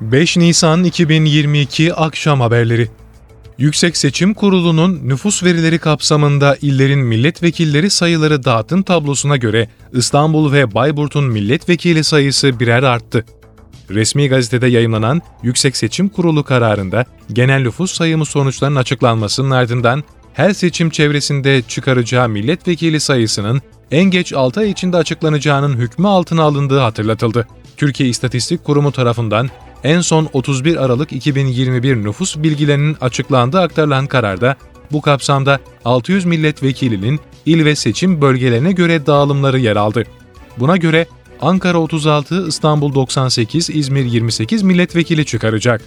5 Nisan 2022 Akşam Haberleri Yüksek Seçim Kurulu'nun nüfus verileri kapsamında illerin milletvekilleri sayıları dağıtım tablosuna göre İstanbul ve Bayburt'un milletvekili sayısı birer arttı. Resmi gazetede yayınlanan Yüksek Seçim Kurulu kararında genel nüfus sayımı sonuçlarının açıklanmasının ardından her seçim çevresinde çıkaracağı milletvekili sayısının en geç 6 ay içinde açıklanacağının hükmü altına alındığı hatırlatıldı. Türkiye İstatistik Kurumu tarafından en son 31 Aralık 2021 nüfus bilgilerinin açıklandığı aktarılan kararda bu kapsamda 600 milletvekilinin il ve seçim bölgelerine göre dağılımları yer aldı. Buna göre Ankara 36, İstanbul 98, İzmir 28 milletvekili çıkaracak.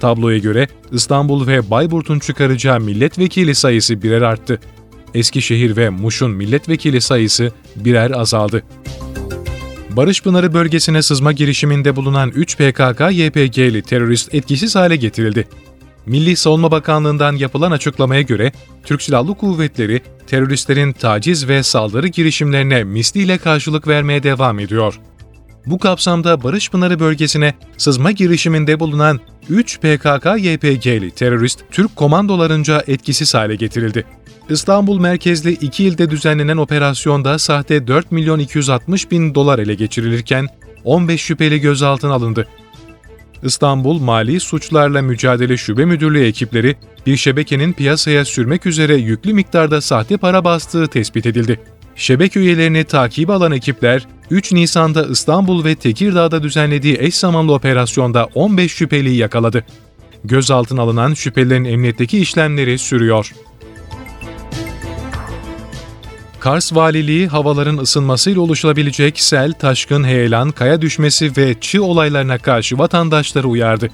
Tabloya göre İstanbul ve Bayburt'un çıkaracağı milletvekili sayısı birer arttı. Eskişehir ve Muş'un milletvekili sayısı birer azaldı. Barış Pınarı bölgesine sızma girişiminde bulunan 3 PKK-YPG'li terörist etkisiz hale getirildi. Milli Savunma Bakanlığı'ndan yapılan açıklamaya göre Türk Silahlı Kuvvetleri teröristlerin taciz ve saldırı girişimlerine misliyle karşılık vermeye devam ediyor. Bu kapsamda Barış Pınarı bölgesine sızma girişiminde bulunan 3 PKK-YPG'li terörist Türk komandolarınca etkisiz hale getirildi. İstanbul merkezli iki ilde düzenlenen operasyonda sahte 4 milyon 260 bin dolar ele geçirilirken 15 şüpheli gözaltına alındı. İstanbul Mali Suçlarla Mücadele Şube Müdürlüğü ekipleri bir şebekenin piyasaya sürmek üzere yüklü miktarda sahte para bastığı tespit edildi. Şebeke üyelerini takip alan ekipler 3 Nisan'da İstanbul ve Tekirdağ'da düzenlediği eş zamanlı operasyonda 15 şüpheliyi yakaladı. Gözaltına alınan şüphelilerin emniyetteki işlemleri sürüyor. Kars Valiliği havaların ısınmasıyla oluşabilecek sel, taşkın, heyelan, kaya düşmesi ve çığ olaylarına karşı vatandaşları uyardı.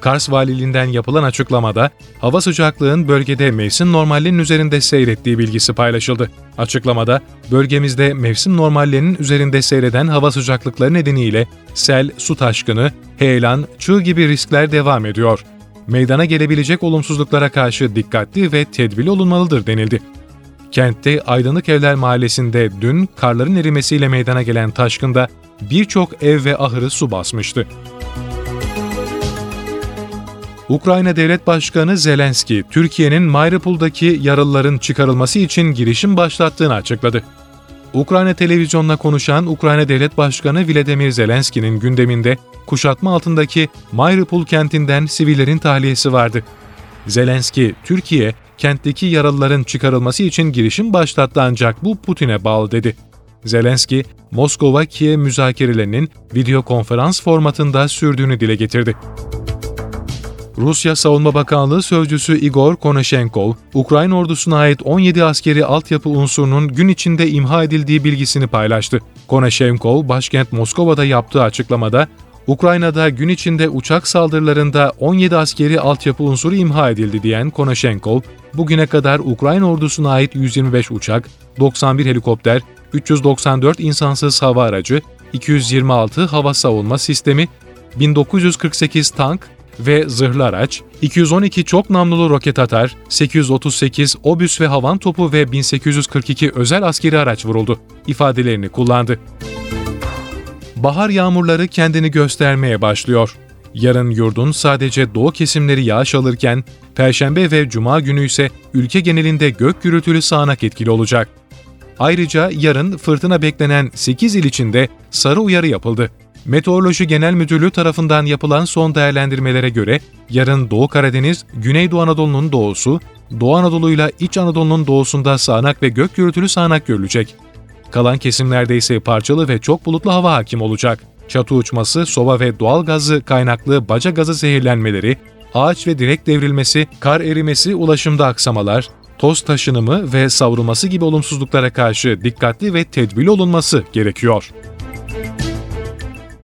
Kars Valiliğinden yapılan açıklamada hava sıcaklığın bölgede mevsim normalinin üzerinde seyrettiği bilgisi paylaşıldı. Açıklamada bölgemizde mevsim normallerinin üzerinde seyreden hava sıcaklıkları nedeniyle sel, su taşkını, heyelan, çığ gibi riskler devam ediyor. Meydana gelebilecek olumsuzluklara karşı dikkatli ve tedbirli olunmalıdır denildi. Kentte Aydınlık Evler Mahallesi'nde dün karların erimesiyle meydana gelen taşkında birçok ev ve ahırı su basmıştı. Ukrayna Devlet Başkanı Zelenski, Türkiye'nin Mariupol'daki yaralıların çıkarılması için girişim başlattığını açıkladı. Ukrayna televizyonuna konuşan Ukrayna Devlet Başkanı Vladimir Zelenski'nin gündeminde kuşatma altındaki Mariupol kentinden sivillerin tahliyesi vardı. Zelenski, Türkiye, kentteki yaralıların çıkarılması için girişim başlattı ancak bu Putin'e bağlı dedi. Zelenski, Moskova-Kiev müzakerelerinin video konferans formatında sürdüğünü dile getirdi. Rusya Savunma Bakanlığı Sözcüsü Igor Konashenkov, Ukrayna ordusuna ait 17 askeri altyapı unsurunun gün içinde imha edildiği bilgisini paylaştı. Konashenkov, başkent Moskova'da yaptığı açıklamada, Ukrayna'da gün içinde uçak saldırılarında 17 askeri altyapı unsuru imha edildi diyen Konashenkov, bugüne kadar Ukrayna ordusuna ait 125 uçak, 91 helikopter, 394 insansız hava aracı, 226 hava savunma sistemi, 1948 tank ve zırhlı araç, 212 çok namlulu roket atar, 838 obüs ve havan topu ve 1842 özel askeri araç vuruldu ifadelerini kullandı. Bahar yağmurları kendini göstermeye başlıyor. Yarın yurdun sadece doğu kesimleri yağış alırken, Perşembe ve Cuma günü ise ülke genelinde gök gürültülü sağanak etkili olacak. Ayrıca yarın fırtına beklenen 8 il içinde sarı uyarı yapıldı. Meteoroloji Genel Müdürlüğü tarafından yapılan son değerlendirmelere göre yarın Doğu Karadeniz, Güneydoğu Anadolu'nun doğusu, Doğu Anadolu ile İç Anadolu'nun doğusunda sağanak ve gök gürültülü sağanak görülecek. Kalan kesimlerde ise parçalı ve çok bulutlu hava hakim olacak. Çatı uçması, soba ve doğal gazı kaynaklı baca gazı zehirlenmeleri, ağaç ve direk devrilmesi, kar erimesi, ulaşımda aksamalar, toz taşınımı ve savrulması gibi olumsuzluklara karşı dikkatli ve tedbirli olunması gerekiyor.